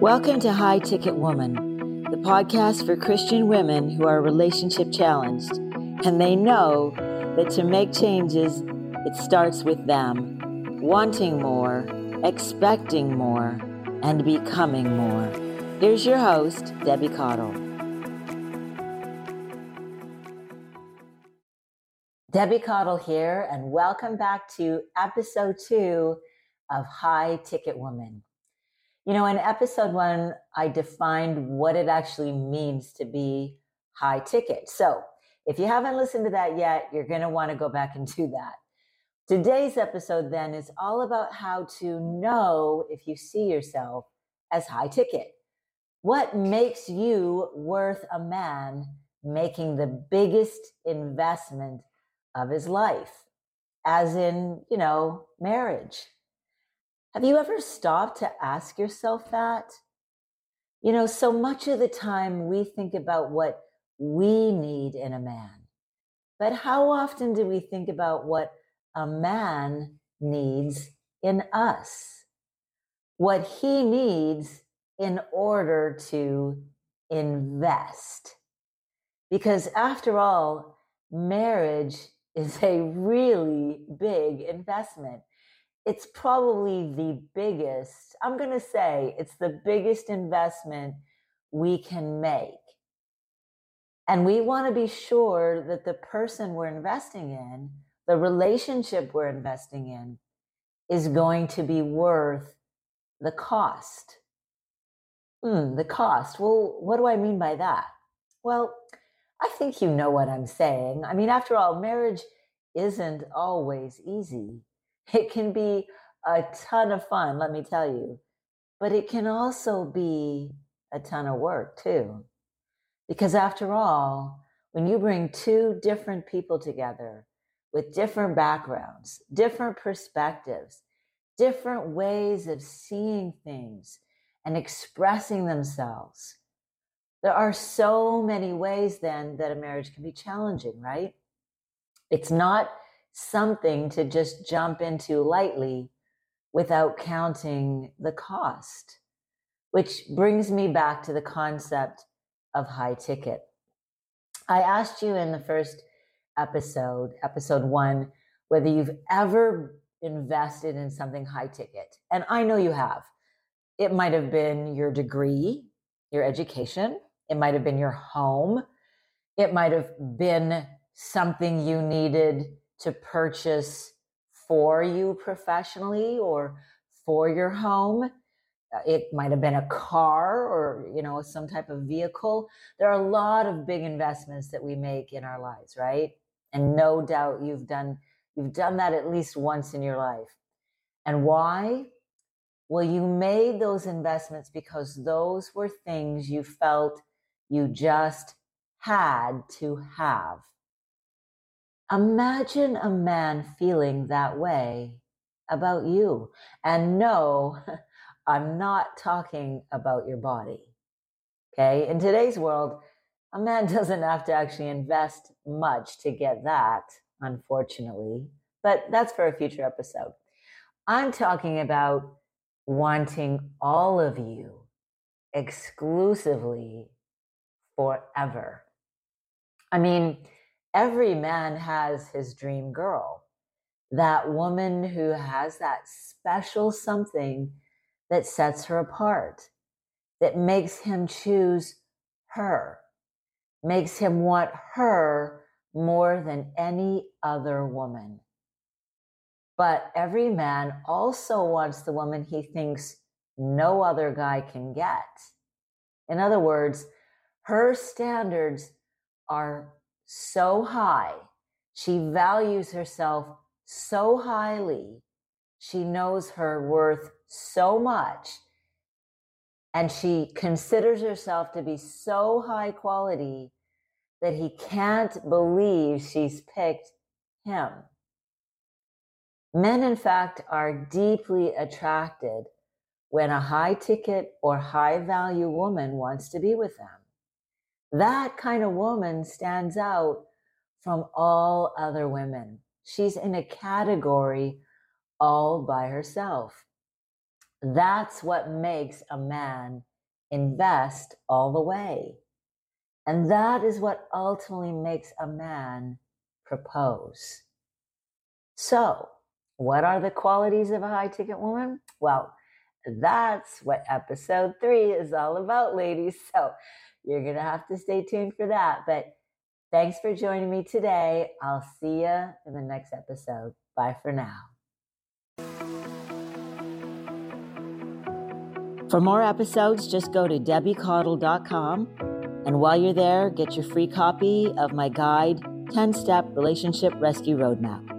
Welcome to High Ticket Woman, the podcast for Christian women who are relationship challenged and they know that to make changes, it starts with them wanting more, expecting more, and becoming more. Here's your host, Debbie Caudle. Debbie Caudle here, and welcome back to episode two of High Ticket Woman. You know, in episode one, I defined what it actually means to be high ticket. So if you haven't listened to that yet, you're going to want to go back and do that. Today's episode then is all about how to know if you see yourself as high ticket. What makes you worth a man making the biggest investment of his life, as in, you know, marriage? Have you ever stopped to ask yourself that? You know, so much of the time we think about what we need in a man. But how often do we think about what a man needs in us? What he needs in order to invest. Because after all, marriage is a really big investment it's probably the biggest, I'm going to say it's the biggest investment we can make. And we want to be sure that the person we're investing in, the relationship we're investing in, is going to be worth the cost. Hmm, the cost. Well, what do I mean by that? Well, I think you know what I'm saying. I mean, after all, marriage isn't always easy. It can be a ton of fun, let me tell you, but it can also be a ton of work too. Because after all, when you bring two different people together with different backgrounds, different perspectives, different ways of seeing things and expressing themselves, there are so many ways then that a marriage can be challenging, right? It's not something to just jump into lightly without counting the cost. Which brings me back to the concept of high ticket. I asked you in the first episode, episode one, whether you've ever invested in something high ticket. And I know you have. It might have been your degree, your education, it might have been your home, it might have been something you needed to purchase for you professionally or for your home. Uh, it might have been a car or, you know, some type of vehicle. There are a lot of big investments that we make in our lives, right? And no doubt you've done you've done that at least once in your life. And why? Well, you made those investments because those were things you felt you just had to have. Imagine a man feeling that way about you. And no, I'm not talking about your body. Okay. In today's world, a man doesn't have to actually invest much to get that, unfortunately. But that's for a future episode. I'm talking about wanting all of you exclusively forever. I mean, every man has his dream girl, that woman who has that special something that sets her apart, that makes him choose her, makes him want her more than any other woman. But every man also wants the woman he thinks no other guy can get. In other words, her standards are so high. She values herself so highly. She knows her worth so much. And she considers herself to be so high quality that he can't believe she's picked him. Men, in fact, are deeply attracted when a high ticket or high value woman wants to be with them. That kind of woman stands out from all other women. She's in a category all by herself. That's what makes a man invest all the way. And that is what ultimately makes a man propose. So, what are the qualities of a high ticket woman? Well, that's what episode three is all about, ladies. So, you're going to have to stay tuned for that. But thanks for joining me today. I'll see you in the next episode. Bye for now. For more episodes, just go to debbiecaudle.com. And while you're there, get your free copy of my guide 10 step relationship rescue roadmap.